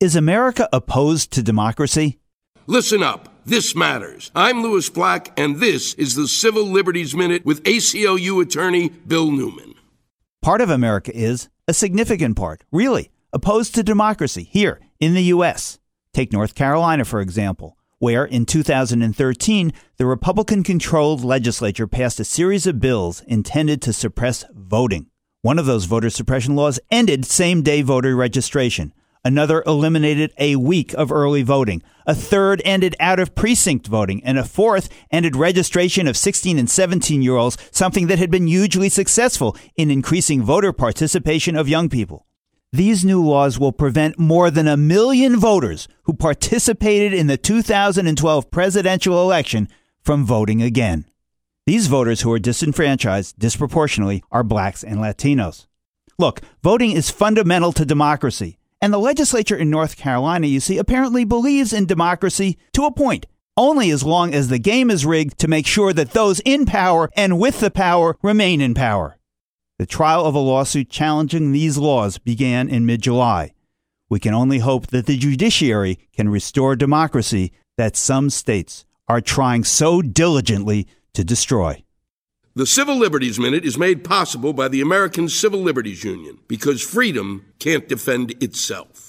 Is America opposed to democracy? Listen up. This matters. I'm Lewis Black, and this is the Civil Liberties Minute with ACLU attorney Bill Newman. Part of America is, a significant part, really, opposed to democracy here in the U.S. Take North Carolina, for example, where in 2013, the Republican controlled legislature passed a series of bills intended to suppress voting. One of those voter suppression laws ended same day voter registration. Another eliminated a week of early voting. A third ended out of precinct voting. And a fourth ended registration of 16 and 17 year olds, something that had been hugely successful in increasing voter participation of young people. These new laws will prevent more than a million voters who participated in the 2012 presidential election from voting again. These voters who are disenfranchised disproportionately are blacks and Latinos. Look, voting is fundamental to democracy. And the legislature in North Carolina, you see, apparently believes in democracy to a point, only as long as the game is rigged to make sure that those in power and with the power remain in power. The trial of a lawsuit challenging these laws began in mid July. We can only hope that the judiciary can restore democracy that some states are trying so diligently to destroy. The Civil Liberties Minute is made possible by the American Civil Liberties Union because freedom can't defend itself.